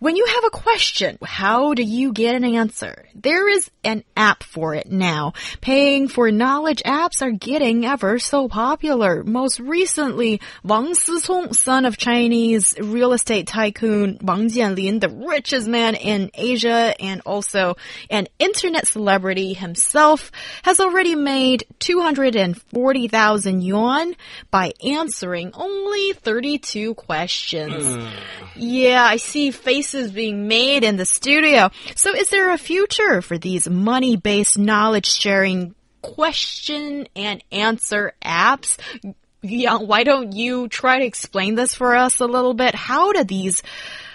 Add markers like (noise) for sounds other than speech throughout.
When you have a question, how do you get an answer? There is an app for it now. Paying for knowledge apps are getting ever so popular. Most recently, Wang Sicong, son of Chinese real estate tycoon Wang Jianlin, the richest man in Asia and also an internet celebrity himself, has already made 240,000 yuan by answering only 32 questions. Hmm. Yeah, I see faces being made in the studio. So is there a future for these money-based knowledge sharing question and answer apps? Yang, why don't you try to explain this for us a little bit? How do these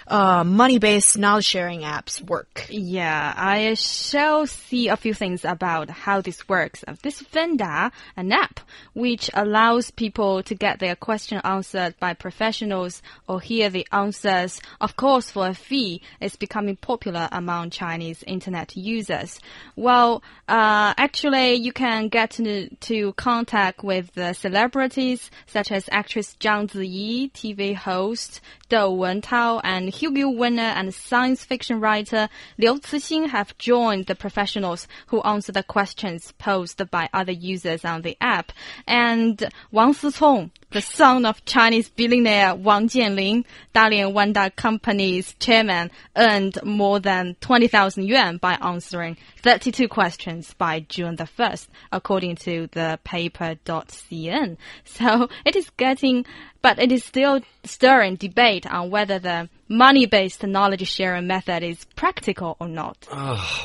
uh, money-based knowledge sharing apps work? Yeah, I shall see a few things about how this works. This Fenda, an app which allows people to get their question answered by professionals or hear the answers, of course, for a fee, is becoming popular among Chinese internet users. Well, uh, actually, you can get to, to contact with the celebrities such as actress Zhang Ziyi, TV host Dou Wentao, and Hugo winner and science fiction writer Liu Cixin have joined the professionals who answer the questions posed by other users on the app. And Wang Sicong, the son of Chinese billionaire Wang Jianlin, Dalian Wanda Company's chairman, earned more than 20,000 yuan by answering 32 questions by June the 1st, according to the paper.cn. So it is getting, but it is still stirring debate on whether the money-based knowledge sharing method is practical or not.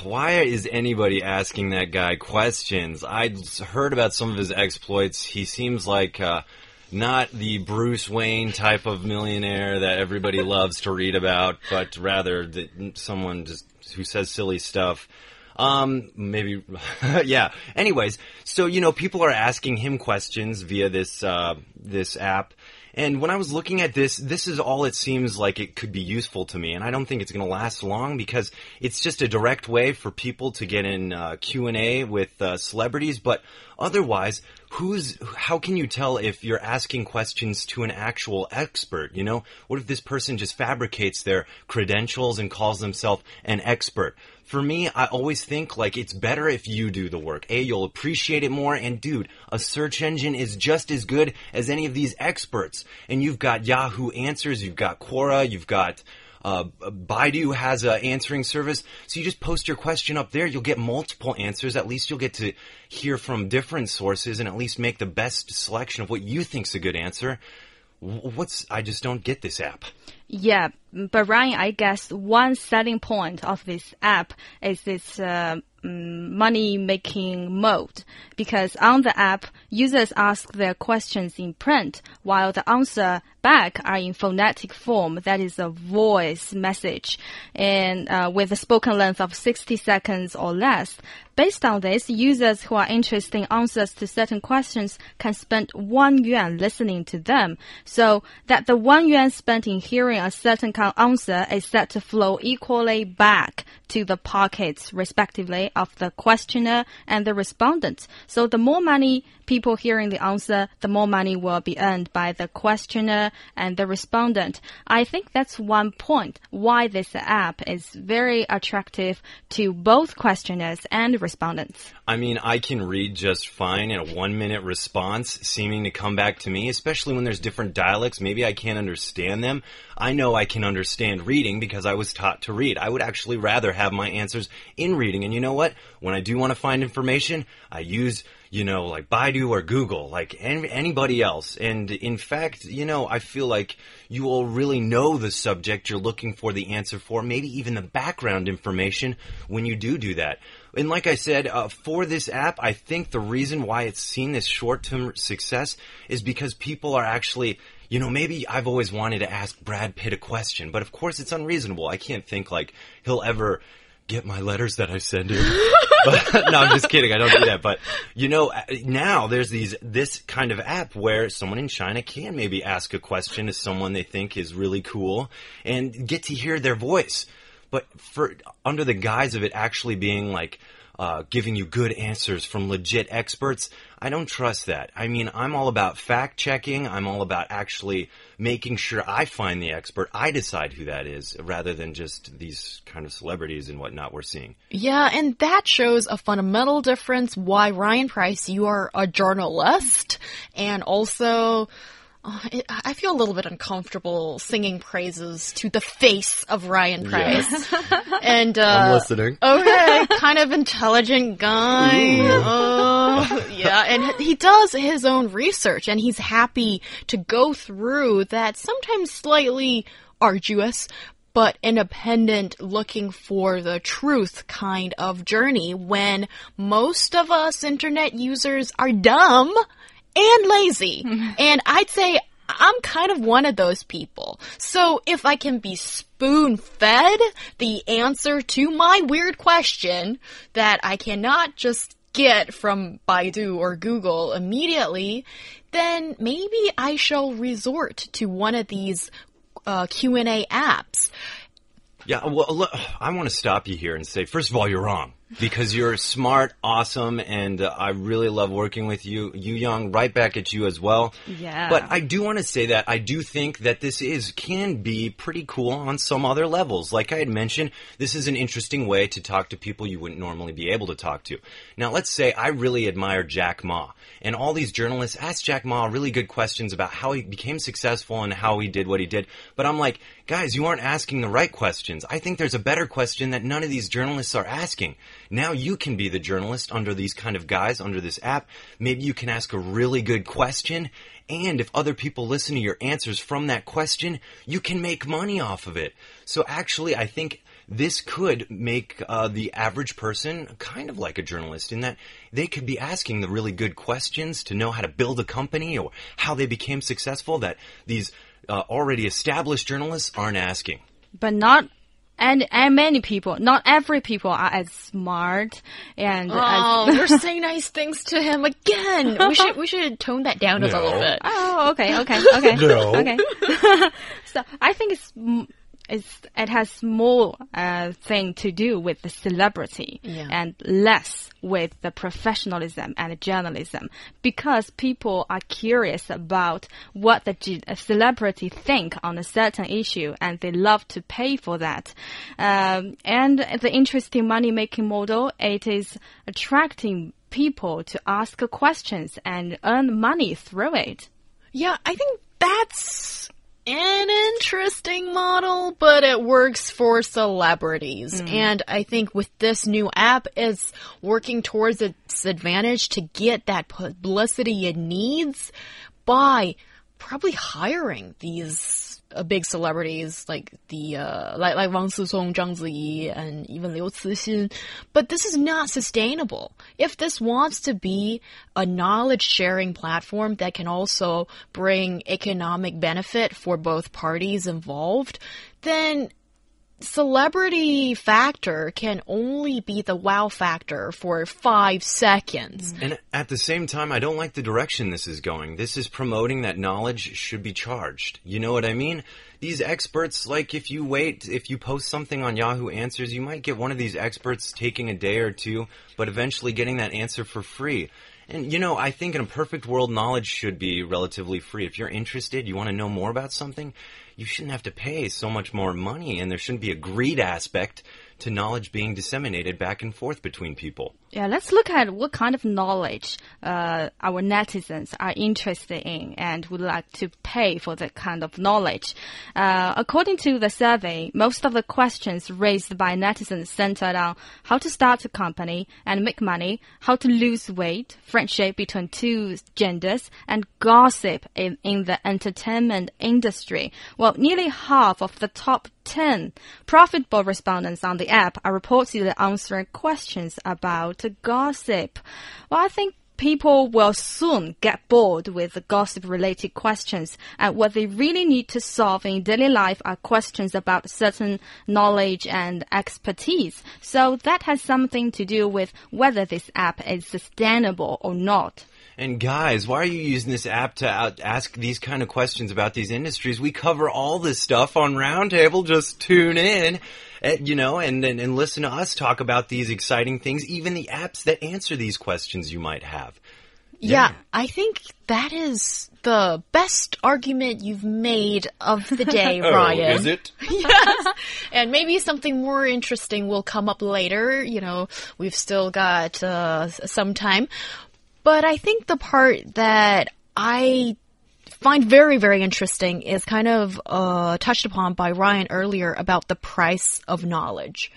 Why is anybody asking that guy questions? I heard about some of his exploits. He seems like uh, not the Bruce Wayne type of millionaire that everybody (laughs) loves to read about, but rather the, someone just who says silly stuff. Um, maybe, (laughs) yeah. Anyways, so you know, people are asking him questions via this uh, this app. And when I was looking at this, this is all it seems like it could be useful to me, and I don't think it's going to last long because it's just a direct way for people to get in uh, Q and A with uh, celebrities. But otherwise, who's how can you tell if you're asking questions to an actual expert? You know, what if this person just fabricates their credentials and calls themselves an expert? For me, I always think like it's better if you do the work. A, you'll appreciate it more, and dude, a search engine is just as good as any of these experts. And you've got Yahoo Answers, you've got Quora, you've got uh, Baidu has an answering service, so you just post your question up there. You'll get multiple answers. At least you'll get to hear from different sources and at least make the best selection of what you think's a good answer. What's I just don't get this app. Yeah, but Ryan, I guess one selling point of this app is its uh, money making mode because on the app, users ask their questions in print while the answer back are in phonetic form. That is a voice message and uh, with a spoken length of 60 seconds or less. Based on this, users who are interested in answers to certain questions can spend one yuan listening to them. So that the one yuan spent in hearing a certain answer is set to flow equally back to the pockets, respectively, of the questioner and the respondent. So the more money people hearing the answer, the more money will be earned by the questioner and the respondent. I think that's one point why this app is very attractive to both questioners and respondents. I mean, I can read just fine in a one minute response seeming to come back to me, especially when there's different dialects. Maybe I can't understand them. I know I can understand reading because I was taught to read. I would actually rather have my answers in reading. And you know what? When I do want to find information, I use you know, like Baidu or Google, like any, anybody else. And in fact, you know, I feel like you all really know the subject you're looking for the answer for, maybe even the background information when you do do that. And like I said, uh, for this app, I think the reason why it's seen this short-term success is because people are actually you know, maybe I've always wanted to ask Brad Pitt a question, but of course it's unreasonable. I can't think like he'll ever get my letters that I send him. (laughs) but, no, I'm just kidding. I don't do that. But you know, uh, now there's these this kind of app where someone in China can maybe ask a question to someone they think is really cool and get to hear their voice. But for under the guise of it actually being like uh, giving you good answers from legit experts. I don't trust that. I mean, I'm all about fact checking. I'm all about actually making sure I find the expert. I decide who that is rather than just these kind of celebrities and whatnot we're seeing. Yeah, and that shows a fundamental difference why Ryan Price, you are a journalist and also it, I feel a little bit uncomfortable singing praises to the face of Ryan Price. (laughs) and uh, I'm listening. Okay, kind of intelligent guy. Uh, yeah, and he does his own research, and he's happy to go through that sometimes slightly arduous but independent looking for the truth kind of journey when most of us internet users are dumb and lazy. (laughs) and I'd say I'm kind of one of those people. So if I can be spoon fed the answer to my weird question that I cannot just get from Baidu or Google immediately, then maybe I shall resort to one of these uh, Q&A apps. Yeah, well, look, I want to stop you here and say, first of all, you're wrong because you're smart, awesome, and uh, I really love working with you. You young, right back at you as well. Yeah. But I do want to say that I do think that this is can be pretty cool on some other levels. Like I had mentioned, this is an interesting way to talk to people you wouldn't normally be able to talk to. Now, let's say I really admire Jack Ma, and all these journalists ask Jack Ma really good questions about how he became successful and how he did what he did. But I'm like, guys, you aren't asking the right questions. I think there's a better question that none of these journalists are asking. Now you can be the journalist under these kind of guys, under this app. Maybe you can ask a really good question. And if other people listen to your answers from that question, you can make money off of it. So actually, I think this could make uh, the average person kind of like a journalist in that they could be asking the really good questions to know how to build a company or how they became successful that these uh, already established journalists aren't asking. But not and and many people, not every people are as smart and Oh, (laughs) as, you're saying nice things to him again. We should we should tone that down a little bit. Oh, okay, okay, okay. (laughs) No. Okay. (laughs) so I think it's, m- it's it has more uh, thing to do with the celebrity Yeah. and less with the professionalism and journalism because people are curious about what the celebrity think on a certain issue and they love to pay for that. Um, and the interesting money making model, it is attracting people to ask questions and earn money through it. Yeah, I think that's an interesting model, but it works for celebrities. Mm. And I think with this new app, it's working towards its advantage to get that publicity it needs by probably hiring these uh, big celebrities like the uh, like like Wang Sicong, Zhang Ziyi, and even Liu Cixin. But this is not sustainable. If this wants to be a knowledge sharing platform that can also bring economic benefit for both parties involved, then celebrity factor can only be the wow factor for five seconds. Mm-hmm. And at the same time, I don't like the direction this is going. This is promoting that knowledge should be charged. You know what I mean? These experts, like if you wait, if you post something on Yahoo Answers, you might get one of these experts taking a day or two, but eventually getting that answer for free. And you know, I think in a perfect world, knowledge should be relatively free. If you're interested, you want to know more about something, you shouldn't have to pay so much more money, and there shouldn't be a greed aspect to knowledge being disseminated back and forth between people. Yeah, let's look at what kind of knowledge uh, our netizens are interested in and would like to pay for that kind of knowledge. Uh, according to the survey, most of the questions raised by netizens centered on how to start a company and make money, how to lose weight, friendship between two genders, and gossip in, in the entertainment industry. Well, nearly half of the top 10 profitable respondents on the app are reportedly answering questions about gossip. Well, I think people will soon get bored with the gossip related questions and what they really need to solve in daily life are questions about certain knowledge and expertise. So that has something to do with whether this app is sustainable or not. And guys, why are you using this app to ask these kind of questions about these industries? We cover all this stuff on Roundtable. Just tune in, eh, you know, and, and and listen to us talk about these exciting things, even the apps that answer these questions you might have. Yeah, I think that is the best argument you've made of the day, (laughs) Ryan. Oh, is it? (laughs) yes. And maybe something more interesting will come up later. You know, we've still got uh, some time. But I think the part that I find very, very interesting is kind of uh, touched upon by Ryan earlier about the price of knowledge.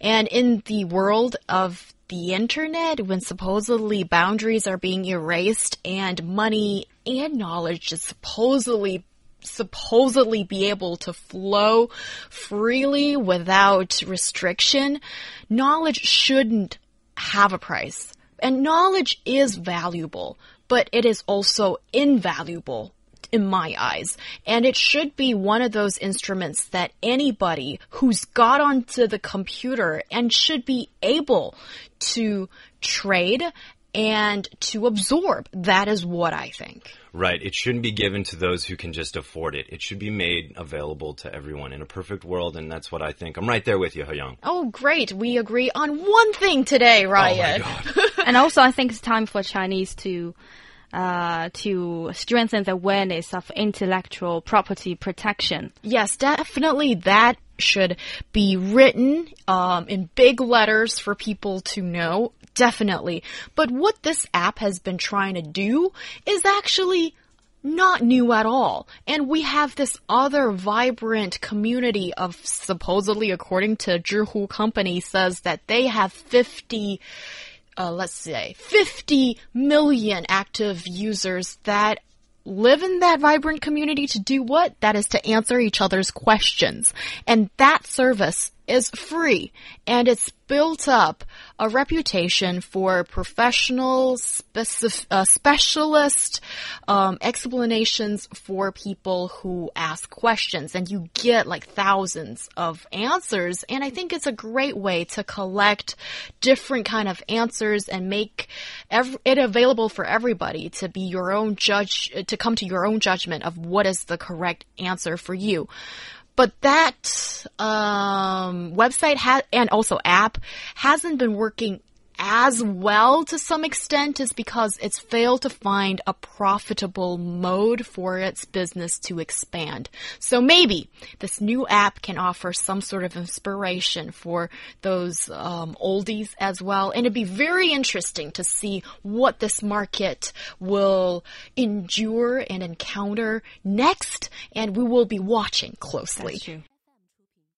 And in the world of the internet, when supposedly boundaries are being erased and money and knowledge is supposedly supposedly be able to flow freely without restriction, knowledge shouldn't have a price. And knowledge is valuable, but it is also invaluable in my eyes. And it should be one of those instruments that anybody who's got onto the computer and should be able to trade and to absorb. That is what I think. Right. It shouldn't be given to those who can just afford it. It should be made available to everyone in a perfect world, and that's what I think. I'm right there with you, Young. Oh, great. We agree on one thing today, Ryan. Oh my God. (laughs) and also, I think it's time for Chinese to uh, to strengthen the awareness of intellectual property protection. Yes, definitely that should be written um, in big letters for people to know. Definitely. But what this app has been trying to do is actually not new at all. And we have this other vibrant community of supposedly, according to Zhihu company, says that they have 50 uh, let's say 50 million active users that live in that vibrant community to do what? That is to answer each other's questions. And that service is free and it's built up a reputation for professional, uh, specialist um, explanations for people who ask questions, and you get like thousands of answers. And I think it's a great way to collect different kind of answers and make it available for everybody to be your own judge, to come to your own judgment of what is the correct answer for you. But that um, website ha- and also app hasn't been working as well to some extent is because it's failed to find a profitable mode for its business to expand. So maybe this new app can offer some sort of inspiration for those um, oldies as well. And it'd be very interesting to see what this market will endure and encounter next. And we will be watching closely.